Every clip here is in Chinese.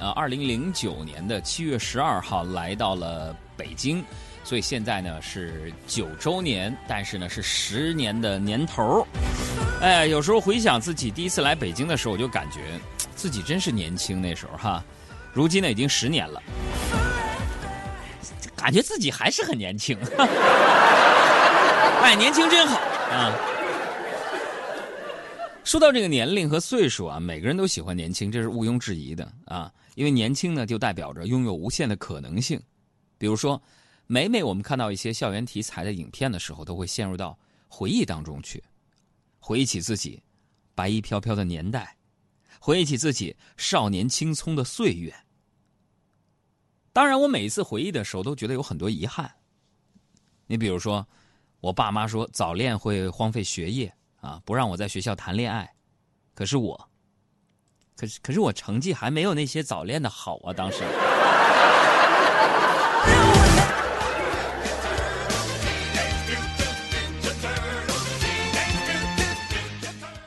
呃，二零零九年的七月十二号来到了北京，所以现在呢是九周年，但是呢是十年的年头哎，有时候回想自己第一次来北京的时候，我就感觉自己真是年轻那时候哈。如今呢已经十年了，感觉自己还是很年轻。哎，年轻真好啊！说到这个年龄和岁数啊，每个人都喜欢年轻，这是毋庸置疑的啊。因为年轻呢，就代表着拥有无限的可能性。比如说，每每我们看到一些校园题材的影片的时候，都会陷入到回忆当中去，回忆起自己白衣飘飘的年代，回忆起自己少年青葱的岁月。当然，我每一次回忆的时候，都觉得有很多遗憾。你比如说，我爸妈说早恋会荒废学业啊，不让我在学校谈恋爱，可是我。可是，可是我成绩还没有那些早恋的好啊！当时。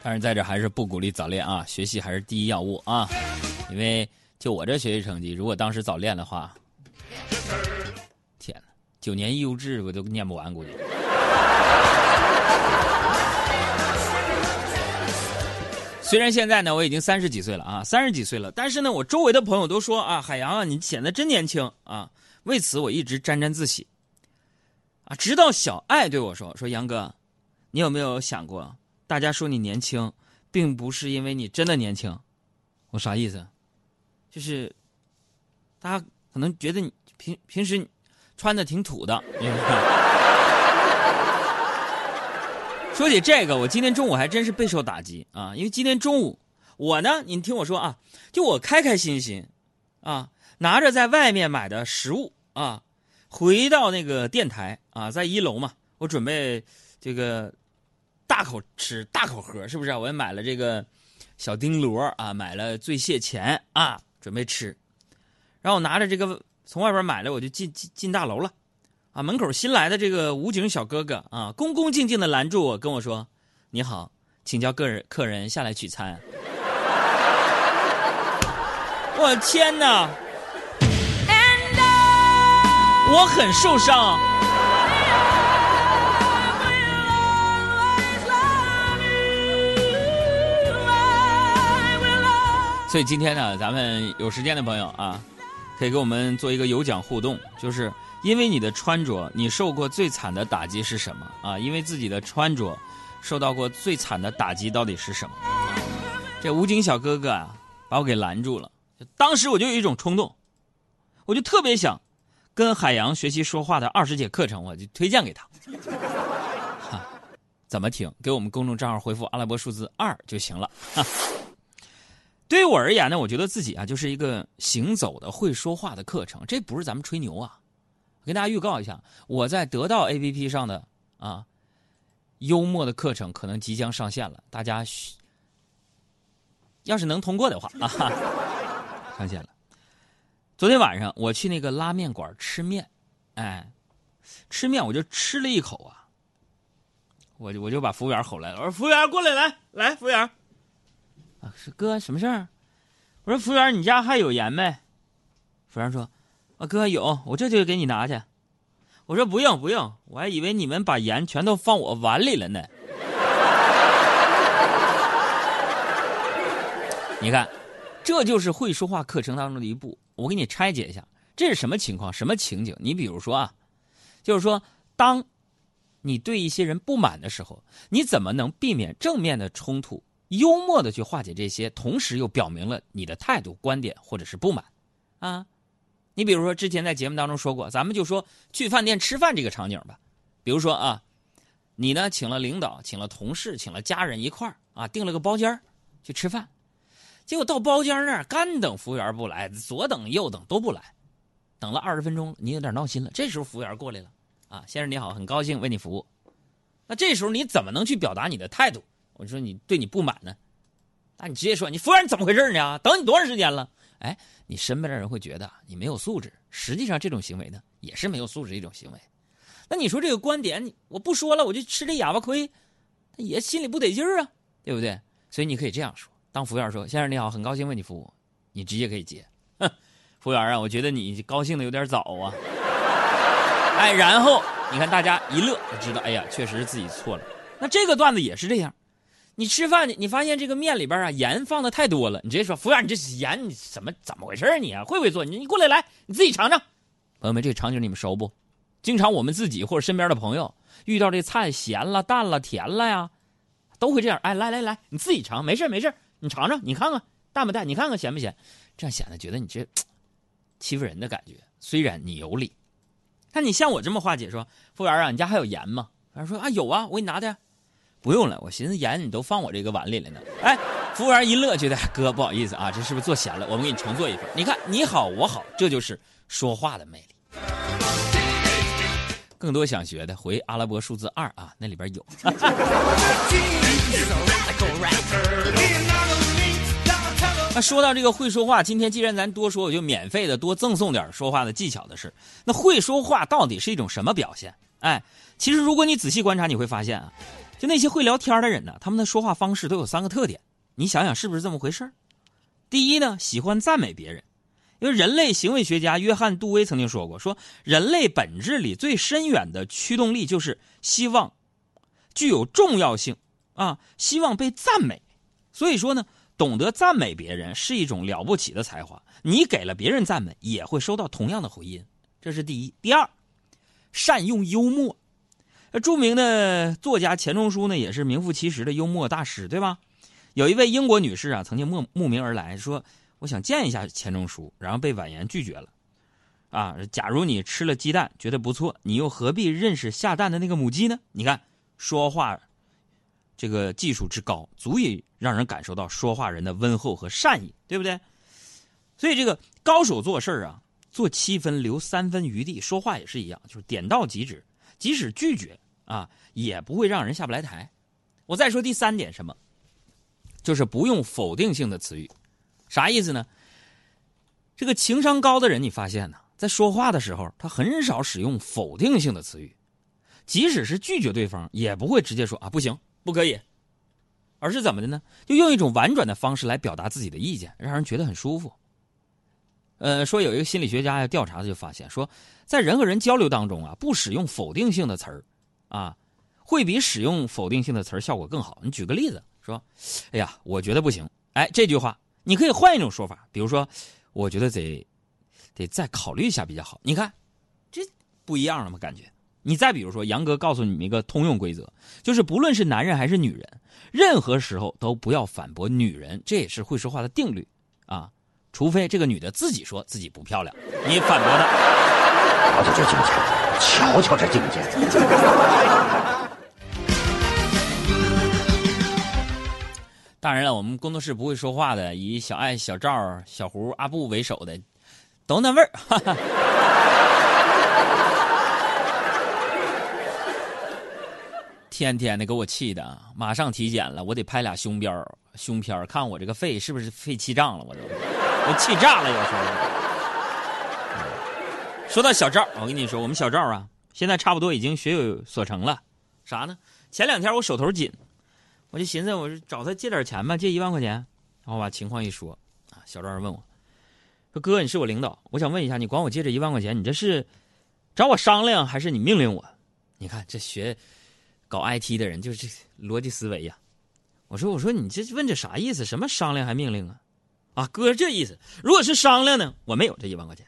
但是在这还是不鼓励早恋啊，学习还是第一要务啊！因为就我这学习成绩，如果当时早恋的话，天哪，九年义务制我都念不完，估计。虽然现在呢，我已经三十几岁了啊，三十几岁了，但是呢，我周围的朋友都说啊，海洋啊，你显得真年轻啊。为此，我一直沾沾自喜。啊，直到小爱对我说：“说杨哥，你有没有想过，大家说你年轻，并不是因为你真的年轻。”我啥意思？就是，大家可能觉得你平平时穿的挺土的。说起这个，我今天中午还真是备受打击啊！因为今天中午，我呢，你听我说啊，就我开开心心，啊，拿着在外面买的食物啊，回到那个电台啊，在一楼嘛，我准备这个大口吃、大口喝，是不是？我也买了这个小丁螺啊，买了醉蟹钳啊，准备吃。然后我拿着这个从外边买的，我就进进进大楼了。啊！门口新来的这个武警小哥哥啊，恭恭敬敬的拦住我，跟我说：“你好，请叫个人客人下来取餐。” 我天哪！我很受伤。所以今天呢，咱们有时间的朋友啊，可以给我们做一个有奖互动，就是。因为你的穿着，你受过最惨的打击是什么啊？因为自己的穿着，受到过最惨的打击到底是什么？这武警小哥哥啊，把我给拦住了。当时我就有一种冲动，我就特别想跟海洋学习说话的二十节课程，我就推荐给他。哈，怎么听？给我们公众账号回复阿拉伯数字二就行了。哈，对于我而言呢，我觉得自己啊就是一个行走的会说话的课程，这不是咱们吹牛啊。跟大家预告一下，我在得到 APP 上的啊幽默的课程可能即将上线了，大家要是能通过的话啊，上线了。昨天晚上我去那个拉面馆吃面，哎，吃面我就吃了一口啊，我就我就把服务员吼来了，我说服务员过来来来，服务员啊，是哥什么事儿？我说服务员你家还有盐没？服务员说。啊哥有，我这就给你拿去。我说不用不用，我还以为你们把盐全都放我碗里了呢。你看，这就是会说话课程当中的一步。我给你拆解一下，这是什么情况，什么情景？你比如说啊，就是说，当你对一些人不满的时候，你怎么能避免正面的冲突，幽默的去化解这些，同时又表明了你的态度、观点或者是不满啊？你比如说，之前在节目当中说过，咱们就说去饭店吃饭这个场景吧。比如说啊，你呢请了领导，请了同事，请了家人一块儿啊，订了个包间去吃饭。结果到包间那儿，干等服务员不来，左等右等都不来，等了二十分钟，你有点闹心了。这时候服务员过来了，啊，先生你好，很高兴为你服务。那这时候你怎么能去表达你的态度？我说你对你不满呢？那你直接说，你服务员怎么回事呢？等你多长时间了？哎，你身边的人会觉得你没有素质，实际上这种行为呢，也是没有素质一种行为。那你说这个观点，我不说了，我就吃这哑巴亏，他也心里不得劲儿啊，对不对？所以你可以这样说：当服务员说“先生你好，很高兴为你服务”，你直接可以接。哼，服务员啊，我觉得你高兴的有点早啊。哎，然后你看大家一乐，就知道，哎呀，确实是自己错了。那这个段子也是这样，你吃饭你你发现这个面里边啊盐放的太多了，你直接说服务员，你这盐你怎么怎么回事你啊会不会做？你你过来来，你自己尝尝。朋友们，这个场景你们熟不？经常我们自己或者身边的朋友遇到这菜咸了、淡了、甜了呀，都会这样。哎，来来来，你自己尝，没事没事你尝尝，你看看淡不淡，你看看咸不咸，这样显得觉得你这欺负人的感觉。虽然你有理，但你像我这么化解说，服务员啊，你家还有盐吗？服务员说啊有啊，我给你拿的。不用了，我寻思盐你都放我这个碗里了呢。哎，服务员一乐，觉得哥不好意思啊，这是不是做咸了？我们给你重做一份。你看你好我好，这就是说话的魅力。更多想学的，回阿拉伯数字二啊，那里边有。那说到这个会说话，今天既然咱多说，我就免费的多赠送点说话的技巧的事。那会说话到底是一种什么表现？哎，其实如果你仔细观察，你会发现啊，就那些会聊天的人呢，他们的说话方式都有三个特点。你想想是不是这么回事第一呢，喜欢赞美别人。因为人类行为学家约翰·杜威曾经说过：“说人类本质里最深远的驱动力就是希望具有重要性啊，希望被赞美。所以说呢，懂得赞美别人是一种了不起的才华。你给了别人赞美，也会收到同样的回音。这是第一。第二，善用幽默。著名的作家钱钟书呢，也是名副其实的幽默大师，对吧？有一位英国女士啊，曾经慕慕名而来说。”我想见一下钱钟书，然后被婉言拒绝了。啊，假如你吃了鸡蛋觉得不错，你又何必认识下蛋的那个母鸡呢？你看，说话这个技术之高，足以让人感受到说话人的温厚和善意，对不对？所以这个高手做事啊，做七分留三分余地，说话也是一样，就是点到即止，即使拒绝啊，也不会让人下不来台。我再说第三点，什么？就是不用否定性的词语。啥意思呢？这个情商高的人，你发现呢，在说话的时候，他很少使用否定性的词语，即使是拒绝对方，也不会直接说啊不行，不可以，而是怎么的呢？就用一种婉转的方式来表达自己的意见，让人觉得很舒服。呃，说有一个心理学家要调查，就发现说，在人和人交流当中啊，不使用否定性的词儿，啊，会比使用否定性的词儿效果更好。你举个例子说，哎呀，我觉得不行，哎，这句话。你可以换一种说法，比如说，我觉得得得再考虑一下比较好。你看，这不一样了吗？感觉。你再比如说，杨哥告诉你们一个通用规则，就是不论是男人还是女人，任何时候都不要反驳女人，这也是会说话的定律啊。除非这个女的自己说自己不漂亮，你反驳她。瞧瞧这境界，瞧瞧这境界。当然了，我们工作室不会说话的，以小爱、小赵、小胡、阿布为首的，都那味儿。天天的给我气的，马上体检了，我得拍俩胸标、胸片，看我这个肺是不是肺气胀了，我都，我气炸了，有时候。说到小赵，我跟你说，我们小赵啊，现在差不多已经学有所成了。啥呢？前两天我手头紧。我就寻思，我找他借点钱吧，借一万块钱。然后把情况一说，啊，小赵问我，说哥，你是我领导，我想问一下，你管我借这一万块钱，你这是找我商量，还是你命令我？你看这学搞 IT 的人就是逻辑思维呀。我说，我说你这问这啥意思？什么商量还命令啊？啊，哥这意思，如果是商量呢，我没有这一万块钱。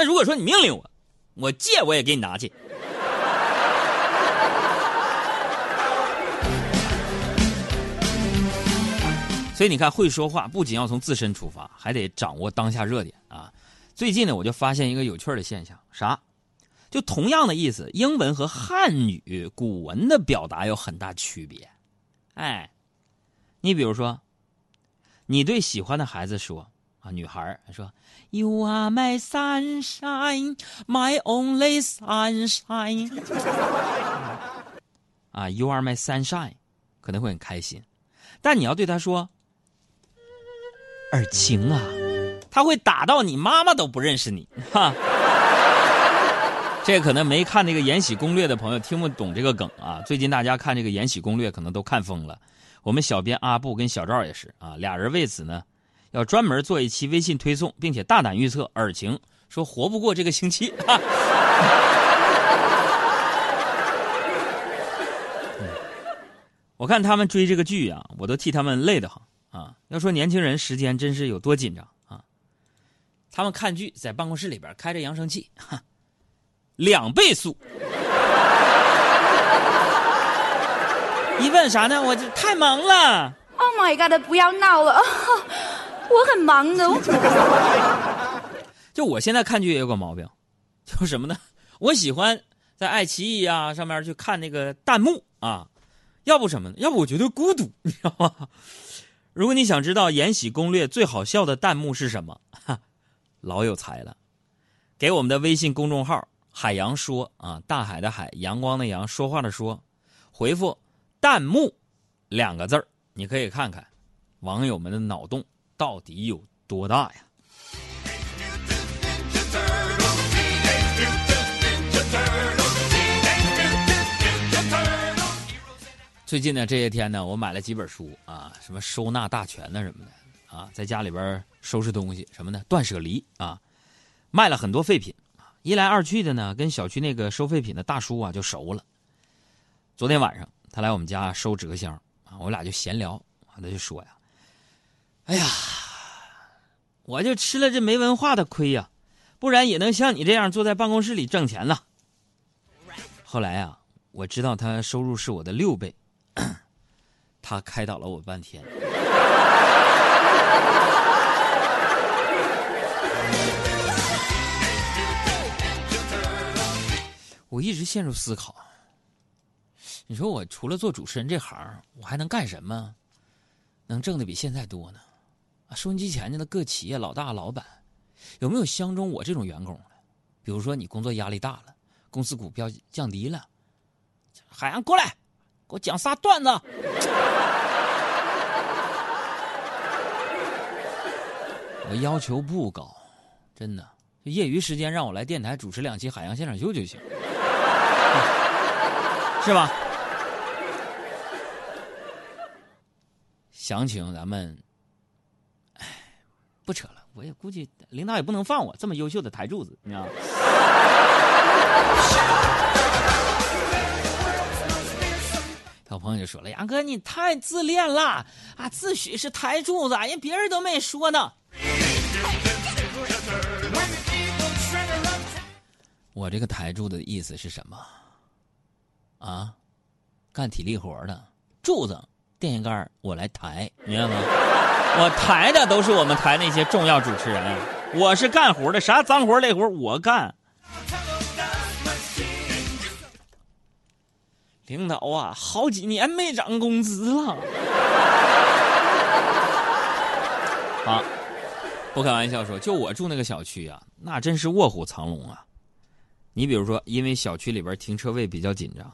那如果说你命令我，我借我也给你拿去。所以你看，会说话不仅要从自身出发，还得掌握当下热点啊。最近呢，我就发现一个有趣的现象，啥？就同样的意思，英文和汉语古文的表达有很大区别。哎，你比如说，你对喜欢的孩子说啊，女孩说，You are my sunshine, my only sunshine。啊，You are my sunshine，可能会很开心。但你要对他说。尔晴啊，他会打到你妈妈都不认识你，哈。这可能没看那个《延禧攻略》的朋友听不懂这个梗啊。最近大家看这个《延禧攻略》可能都看疯了。我们小编阿布跟小赵也是啊，俩人为此呢要专门做一期微信推送，并且大胆预测尔晴说活不过这个星期。我看他们追这个剧呀，我都替他们累得慌啊！要说年轻人时间真是有多紧张啊！他们看剧在办公室里边开着扬声器，哈，两倍速。一问啥呢？我这太忙了。Oh my god！不要闹了，我很忙的。就我现在看剧也有个毛病，就什么呢？我喜欢在爱奇艺啊上面去看那个弹幕啊，要不什么呢？要不我觉得孤独，你知道吗？如果你想知道《延禧攻略》最好笑的弹幕是什么，老有才了。给我们的微信公众号“海洋说”啊，大海的海，阳光的阳，说话的说，回复“弹幕”两个字儿。你可以看看，网友们的脑洞到底有多大呀？最近呢，这些天呢，我买了几本书啊，什么收纳大全呢什么的啊，在家里边收拾东西什么的，断舍离啊，卖了很多废品啊，一来二去的呢，跟小区那个收废品的大叔啊就熟了。昨天晚上他来我们家收纸壳箱啊。我俩就闲聊，他就说呀：“哎呀，我就吃了这没文化的亏呀，不然也能像你这样坐在办公室里挣钱了。”后来啊，我知道他收入是我的六倍，他开导了我半天。我一直陷入思考。你说我除了做主持人这行，我还能干什么？能挣的比现在多呢？收音机前的各企业老大老板，有没有相中我这种员工的？比如说你工作压力大了，公司股票降低了，海洋过来，给我讲仨段子。我要求不高，真的，业余时间让我来电台主持两期《海洋现场秀》就行，是吧？详情咱们，不扯了。我也估计领导也不能放我这么优秀的台柱子，你知道吗？有朋友就说了：“杨哥，你太自恋了啊！自诩是台柱子，人别人都没说呢。”我这个台柱子的意思是什么？啊，干体力活的柱子。电线杆我来抬，明白吗？我抬的都是我们台那些重要主持人，我是干活的，啥脏活累活我干。领导啊，好几年没涨工资了。啊，不开玩笑说，就我住那个小区啊，那真是卧虎藏龙啊。你比如说，因为小区里边停车位比较紧张。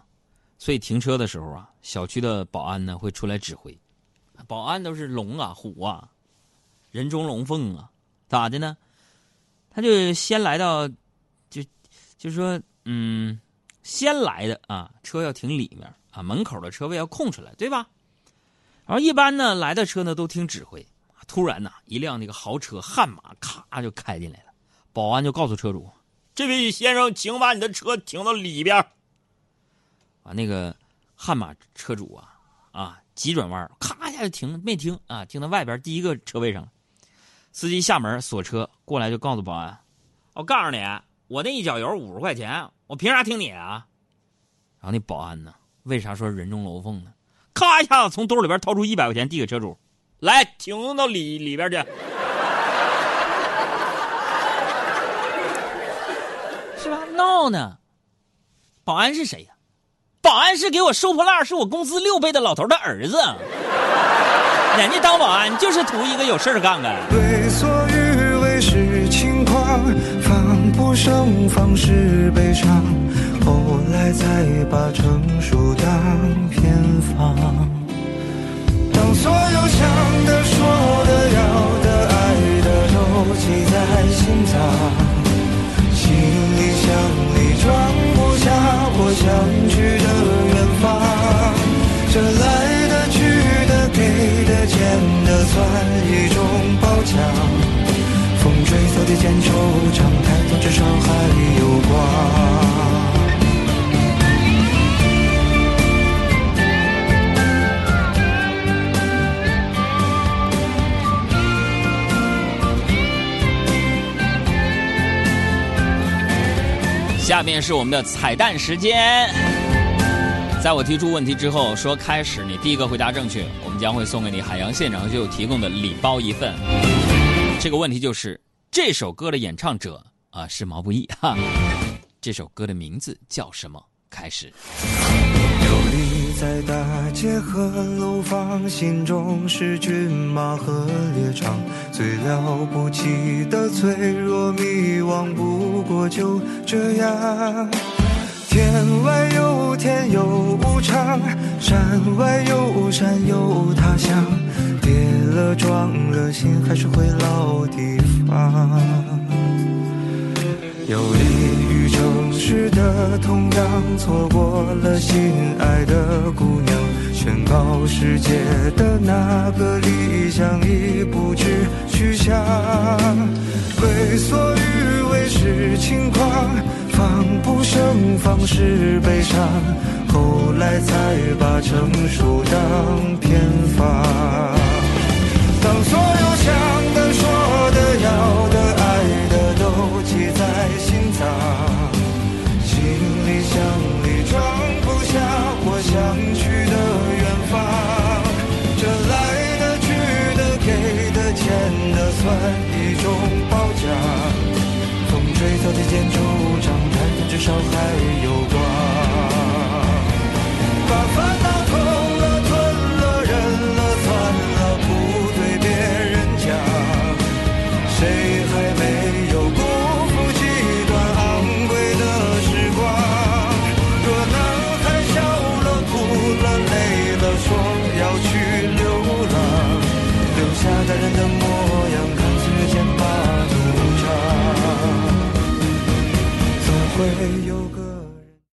所以停车的时候啊，小区的保安呢会出来指挥，保安都是龙啊虎啊，人中龙凤啊，咋的呢？他就先来到，就就说嗯，先来的啊，车要停里面啊，门口的车位要空出来，对吧？然后一般呢来的车呢都听指挥，突然呐一辆那个豪车悍马咔就开进来了，保安就告诉车主：“这位先生，请把你的车停到里边。”啊，那个悍马车主啊，啊，急转弯，咔下就停，没停啊，停到外边第一个车位上。司机下门锁车，过来就告诉保安：“我告诉你，我那一脚油五十块钱，我凭啥停你啊？”然后那保安呢，为啥说人中龙凤呢？咔一下子从兜里边掏出一百块钱递给车主：“来，停到里里边去。”是吧？闹呢？保安是谁呀？保安是给我收破烂，是我工资六倍的老头的儿子。人家当保安就是图一个有事干干。对所欲为是轻狂，防不胜防是悲伤，后来才把成熟当偏时间惆怅，抬头至少还有光。下面是我们的彩蛋时间，在我提出问题之后，说开始，你第一个回答正确，我们将会送给你海洋现场就提供的礼包一份。这个问题就是。这首歌的演唱者啊是毛不易哈，这首歌的名字叫什么？开始。游离在大街和楼房，心中是骏马和猎场，最了不起的脆弱迷惘，不过就这样。天外有天有无常，山外有山有他乡，跌了撞了心还是回老地方。游离于城市的同样，错过了心爱的姑娘，宣告世界的那个理想已不知去向。为所欲为是轻狂，防不胜防是悲伤，后来才把成熟当偏方。当所有想说的要的爱的都记在心脏，行李箱里装不下我想去的远方，这来的去的给的欠的算一种褒奖，风吹草低见惆怅，抬头至少还有。